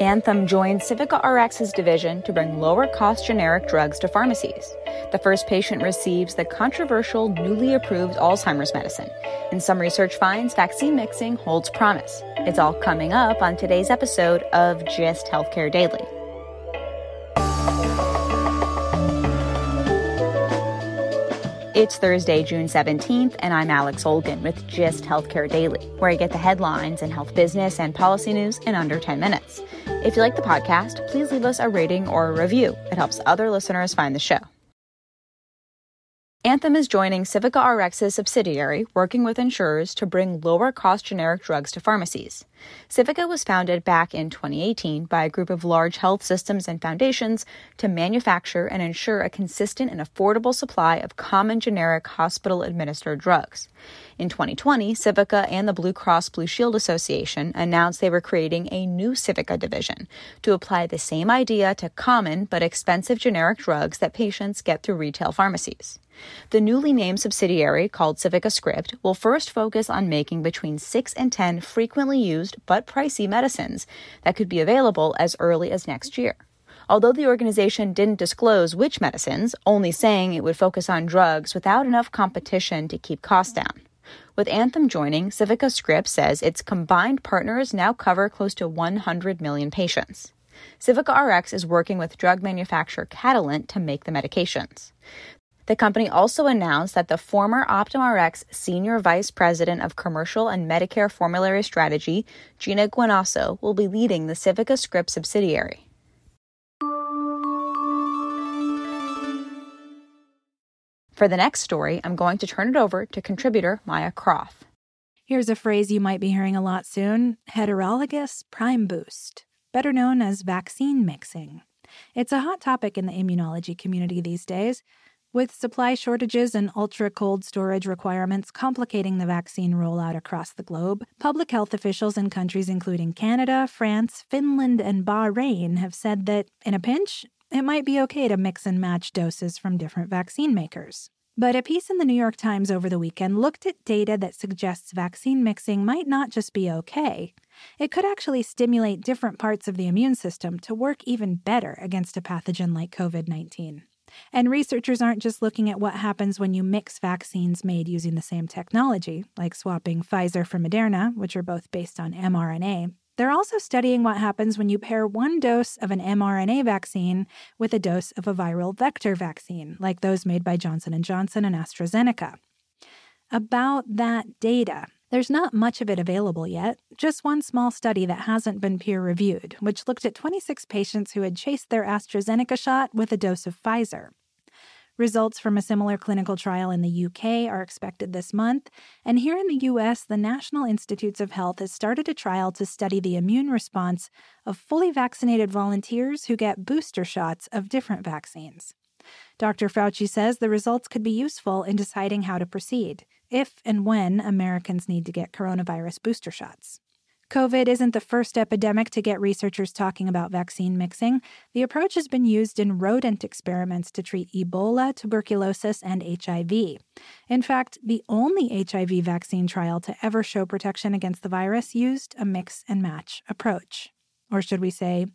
Anthem joined Civica RX's division to bring lower cost generic drugs to pharmacies. The first patient receives the controversial newly approved Alzheimer's medicine. And some research finds vaccine mixing holds promise. It's all coming up on today's episode of Gist Healthcare Daily. It's Thursday, June 17th, and I'm Alex Olgin with Gist Healthcare Daily, where I get the headlines and health business and policy news in under 10 minutes. If you like the podcast, please leave us a rating or a review. It helps other listeners find the show. Anthem is joining Civica RX's subsidiary, working with insurers to bring lower cost generic drugs to pharmacies. Civica was founded back in 2018 by a group of large health systems and foundations to manufacture and ensure a consistent and affordable supply of common generic hospital administered drugs. In 2020, Civica and the Blue Cross Blue Shield Association announced they were creating a new Civica division to apply the same idea to common but expensive generic drugs that patients get through retail pharmacies. The newly named subsidiary, called Civica Script, will first focus on making between 6 and 10 frequently used but pricey medicines that could be available as early as next year. Although the organization didn't disclose which medicines, only saying it would focus on drugs without enough competition to keep costs down. With Anthem joining, Civica Script says its combined partners now cover close to 100 million patients. Civica RX is working with drug manufacturer Catalent to make the medications. The company also announced that the former OptumRx Senior Vice President of Commercial and Medicare Formulary Strategy, Gina Guinasso, will be leading the Civica Script subsidiary. For the next story, I'm going to turn it over to contributor Maya Croft. Here's a phrase you might be hearing a lot soon heterologous prime boost, better known as vaccine mixing. It's a hot topic in the immunology community these days, with supply shortages and ultra cold storage requirements complicating the vaccine rollout across the globe. Public health officials in countries including Canada, France, Finland, and Bahrain have said that, in a pinch, it might be okay to mix and match doses from different vaccine makers. But a piece in the New York Times over the weekend looked at data that suggests vaccine mixing might not just be okay. It could actually stimulate different parts of the immune system to work even better against a pathogen like COVID 19. And researchers aren't just looking at what happens when you mix vaccines made using the same technology, like swapping Pfizer for Moderna, which are both based on mRNA, they're also studying what happens when you pair one dose of an mRNA vaccine with a dose of a viral vector vaccine, like those made by Johnson & Johnson and AstraZeneca. About that data, there's not much of it available yet, just one small study that hasn't been peer reviewed, which looked at 26 patients who had chased their AstraZeneca shot with a dose of Pfizer. Results from a similar clinical trial in the UK are expected this month, and here in the US, the National Institutes of Health has started a trial to study the immune response of fully vaccinated volunteers who get booster shots of different vaccines. Dr. Fauci says the results could be useful in deciding how to proceed, if and when Americans need to get coronavirus booster shots. COVID isn't the first epidemic to get researchers talking about vaccine mixing. The approach has been used in rodent experiments to treat Ebola, tuberculosis, and HIV. In fact, the only HIV vaccine trial to ever show protection against the virus used a mix and match approach. Or should we say,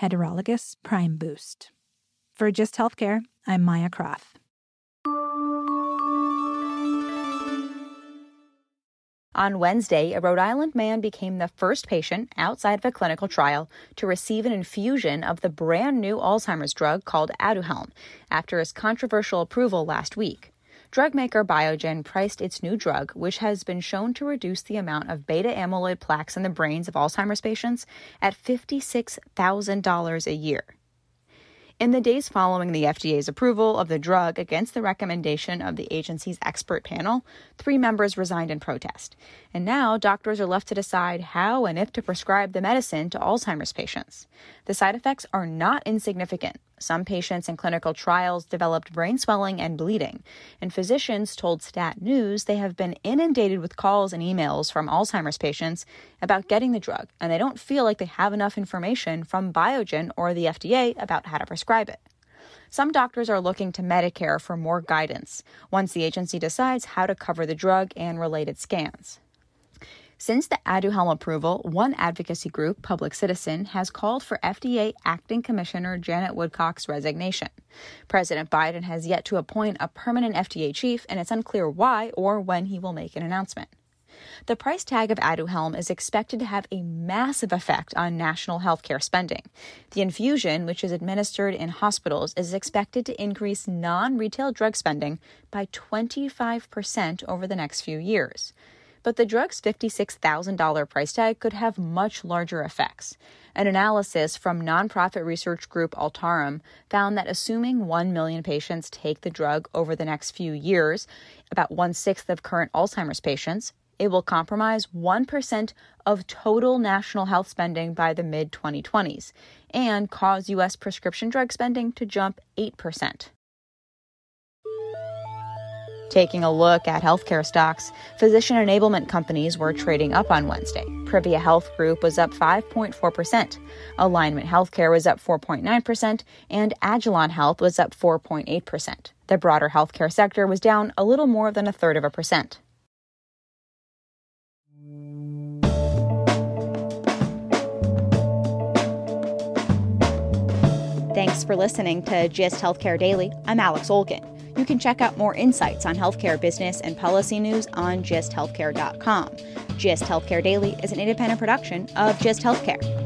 heterologous prime boost. For Gist Healthcare, I'm Maya Croft. On Wednesday, a Rhode Island man became the first patient outside of a clinical trial to receive an infusion of the brand new Alzheimer's drug called Aduhelm after its controversial approval last week. Drug maker Biogen priced its new drug, which has been shown to reduce the amount of beta amyloid plaques in the brains of Alzheimer's patients, at $56,000 a year. In the days following the FDA's approval of the drug against the recommendation of the agency's expert panel, three members resigned in protest. And now doctors are left to decide how and if to prescribe the medicine to Alzheimer's patients. The side effects are not insignificant. Some patients in clinical trials developed brain swelling and bleeding, and physicians told Stat News they have been inundated with calls and emails from Alzheimer's patients about getting the drug, and they don't feel like they have enough information from Biogen or the FDA about how to prescribe it. Some doctors are looking to Medicare for more guidance once the agency decides how to cover the drug and related scans. Since the Aduhelm approval, one advocacy group, Public Citizen, has called for FDA Acting Commissioner Janet Woodcock's resignation. President Biden has yet to appoint a permanent FDA chief, and it's unclear why or when he will make an announcement. The price tag of Aduhelm is expected to have a massive effect on national healthcare spending. The infusion, which is administered in hospitals, is expected to increase non retail drug spending by 25% over the next few years but the drug's $56,000 price tag could have much larger effects. An analysis from nonprofit research group Altarum found that assuming 1 million patients take the drug over the next few years, about one sixth of current Alzheimer's patients, it will compromise 1% of total national health spending by the mid 2020s and cause U.S. prescription drug spending to jump 8%. Taking a look at healthcare stocks, physician enablement companies were trading up on Wednesday. Privia Health Group was up 5.4%, Alignment Healthcare was up 4.9%, and Agilon Health was up 4.8%. The broader healthcare sector was down a little more than a third of a percent. Thanks for listening to GIST Healthcare Daily. I'm Alex Olgin. You can check out more insights on healthcare business and policy news on gisthealthcare.com. GIST Healthcare Daily is an independent production of GIST Healthcare.